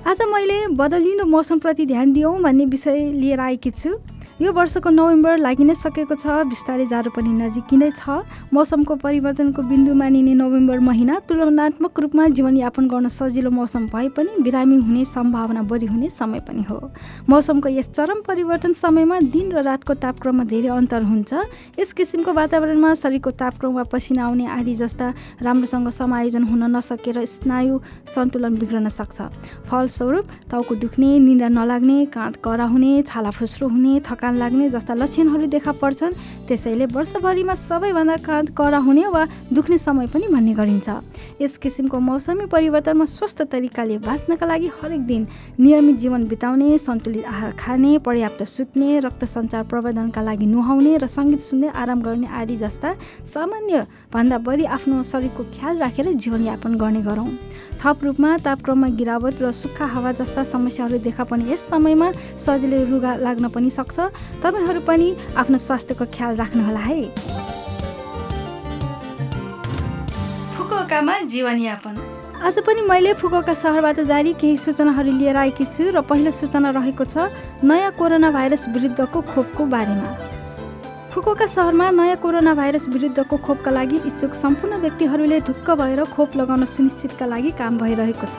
आज मैले बदलिँदो मौसमप्रति ध्यान दियौँ भन्ने विषय लिएर आएकी छु। यो वर्षको नोभेम्बर लागि नै सकेको छ बिस्तारै जाडो पनि नजिकै छ। मौसमको परिवर्तनको बिन्दु मानिने नोभेम्बर महिना तुलनात्मक रूपमा जीवनयापन गर्न सजिलो मौसम भए पनि बिरामी हुने सम्भावना बढी हुने समय पनि हो। मौसमको यस चरम परिवर्तन समयमा दिन र रातको तापक्रममा धेरै अन्तर हुन्छ। यस किसिमको वातावरणमा शरीरको तापक्रम वा पसिना आउने आदि जस्ता राम्रोसँग समायोजन हुन नसकेर स्नायु सन्तुलन बिग्रन सक्छ। फलस्वरूप टाउको दुख्ने निन्द्रा नलाग्ने काँध कडा हुने छाला फुस्रो हुने थकान थकान लाग्ने जस्ता लक्षणहरू देखा पर्छन्। त्यसैले वर्षभरिमा सबैभन्दा कडा हुने वा दुख्ने समय पनि भन्ने गरिन्छ। यस किसिमको मौसमी परिवर्तनमा स्वस्थ तरिकाले बाँच्नका लागि हरेक दिन नियमित जीवन बिताउने सन्तुलित आहार खाने पर्याप्त सुत्ने रक्त सञ्चार प्रवर्धनका लागि नुहाउने र सङ्गीत सुन्दै आराम गर्ने आदि जस्ता सामान्यभन्दा बढी आफ्नो शरीरको ख्याल राखेर जीवनयापन गर्ने गरौँ। थप रूपमा तापक्रममा गिरावट र सुक्खा हावा जस्ता समस्याहरू देखा पर्ने यस समयमा सजिलै रुगा लाग्न पनि सक्छ। तपाईँहरू पनि आफ्नो स्वास्थ्यको ख्याल राख्नुहोला है। फुकुओकामा जीवनयापन। आज पनि मैले फुकुओका सहरबाट जारी केही सूचनाहरू लिएर आएकी छु र पहिलो सूचना रहेको छ नयाँ कोरोना भाइरस विरुद्धको खोपको बारेमा। फुकुका सहरमा नयाँ कोरोना भाइरस विरुद्धको खोपका लागि इच्छुक सम्पूर्ण व्यक्तिहरूले ढुक्क भएर खोप लगाउन सुनिश्चितका लागि काम भइरहेको छ।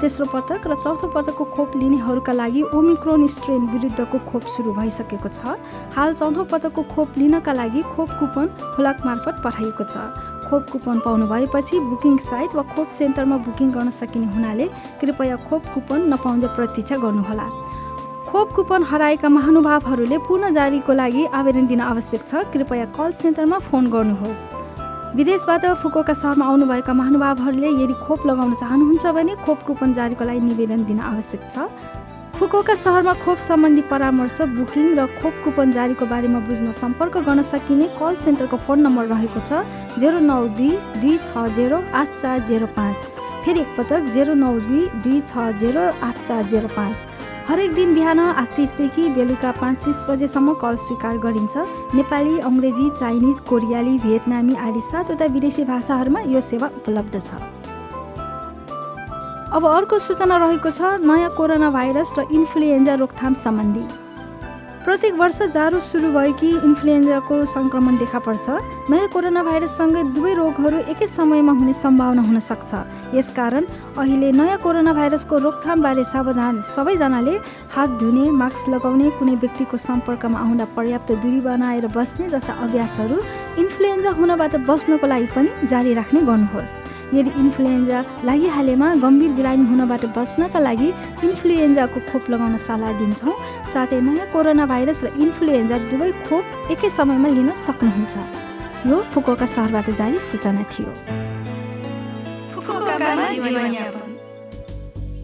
तेस्रो पटक र चौथो पटकको खोप लिनेहरूका लागि ओमिक्रोन स्ट्रेन विरुद्धको खोप सुरु भइसकेको छ। हाल चौथो पटकको खोप लिनका लागि खोप कुपन हुलाक मार्फत पठाइएको छ। खोप कुपन पाउनु भएपछि बुकिङ साइट वा खोप सेन्टरमा बुकिङ गर्न सकिने हुनाले कृपया खोप कुपन नपाउँदै प्रतीक्षा गर्नुहोला। खोप कुपन हराएका महानुभावहरूले पुनः जारीको लागि आवेदन दिन आवश्यक छ। कृपया कल सेन्टरमा फोन गर्नुहोस्। विदेशबाट फुकोका सहरमा आउनुभएका महानुभावहरूले यदि खोप लगाउन चाहनुहुन्छ भने खोप कुपन जारीको लागि निवेदन दिन आवश्यक छ। फुकोका सहरमा खोप सम्बन्धी परामर्श बुकिङ र खोप कुपन जारीको बारेमा बुझ्न सम्पर्क गर्न सकिने कल सेन्टरको फोन नम्बर रहेको छ जेरो नौ दुई दुई छ जेरो आठ चार जेरो पाँच। फेरि एकपटक जेरो नौ दुई दुई छ जेरो आठ चार जेरो पाँच। हरेक दिन बिहान आठ तिसदेखि बेलुका पाँच तिस बजेसम्म कल स्वीकार गरिन्छ। नेपाली अङ्ग्रेजी चाइनिज कोरियाली भियतनामी आदि सातवटा विदेशी भाषाहरूमा यो सेवा उपलब्ध छ। अब अर्को सूचना रहेको छ नयाँ कोरोना भाइरस र इन्फ्लुएन्जा रोकथाम सम्बन्धी। प्रत्येक वर्ष जाडो सुरु भएकी इन्फ्लुएन्जाको सङ्क्रमण देखा पर्छ। नयाँ कोरोना भाइरससँगै दुवै रोगहरू एकै समयमा हुने सम्भावना हुन सक्छ। यसकारण अहिले नयाँ कोरोना भाइरसको रोकथामबारे सावधान सबैजनाले हात धुने मास्क लगाउने कुनै व्यक्तिको सम्पर्कमा आउँदा पर्याप्त दूरी बनाएर बस्ने जस्ता अभ्यासहरू इन्फ्लुएन्जा हुनबाट बस्नको लागि पनि जारी राख्ने गर्नुहोस्। यदि इन्फ्लुएन्जा लागिहालेमा गम्भीर बिरामी हुनबाट बस्नका लागि इन्फ्लुएन्जाको खोप लगाउन सल्लाह दिन्छौँ। साथै नयाँ कोरोना भाइरस र इन्फ्लुएन्जा दुवै खोप एकै समयमा लिन सक्नुहुन्छ। यो फुकोका सहरबाट जारी सूचना थियो।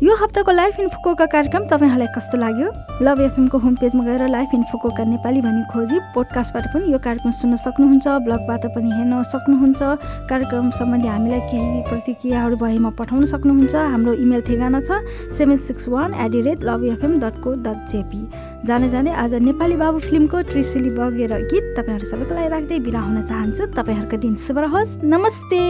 यो हप्ताको लाइफ इन फुकोका कार्यक्रम तपाईँहरूलाई कस्तो लाग्यो? लभ एफएमको होम पेजमा गएर लाइफ इन फुकोका नेपाली भनी खोजी पोडकास्टबाट पनि यो कार्यक्रम सुन्न सक्नुहुन्छ ब्लगबाट पनि हेर्न सक्नुहुन्छ। कार्यक्रम सम्बन्धी हामीलाई केही प्रतिक्रियाहरू भएमा पठाउन सक्नुहुन्छ। हाम्रो इमेल ठेगाना छ seven six one at the rate love FM dot co dot JP जाने जाने आज नेपाली बाबु फिल्मको त्रिशुली बगेर गीत तपाईँहरू सबैको लागि राख्दै बिरा हुन चाहन्छु। तपाईँहरूको दिन शुभ रहोस्। नमस्ते!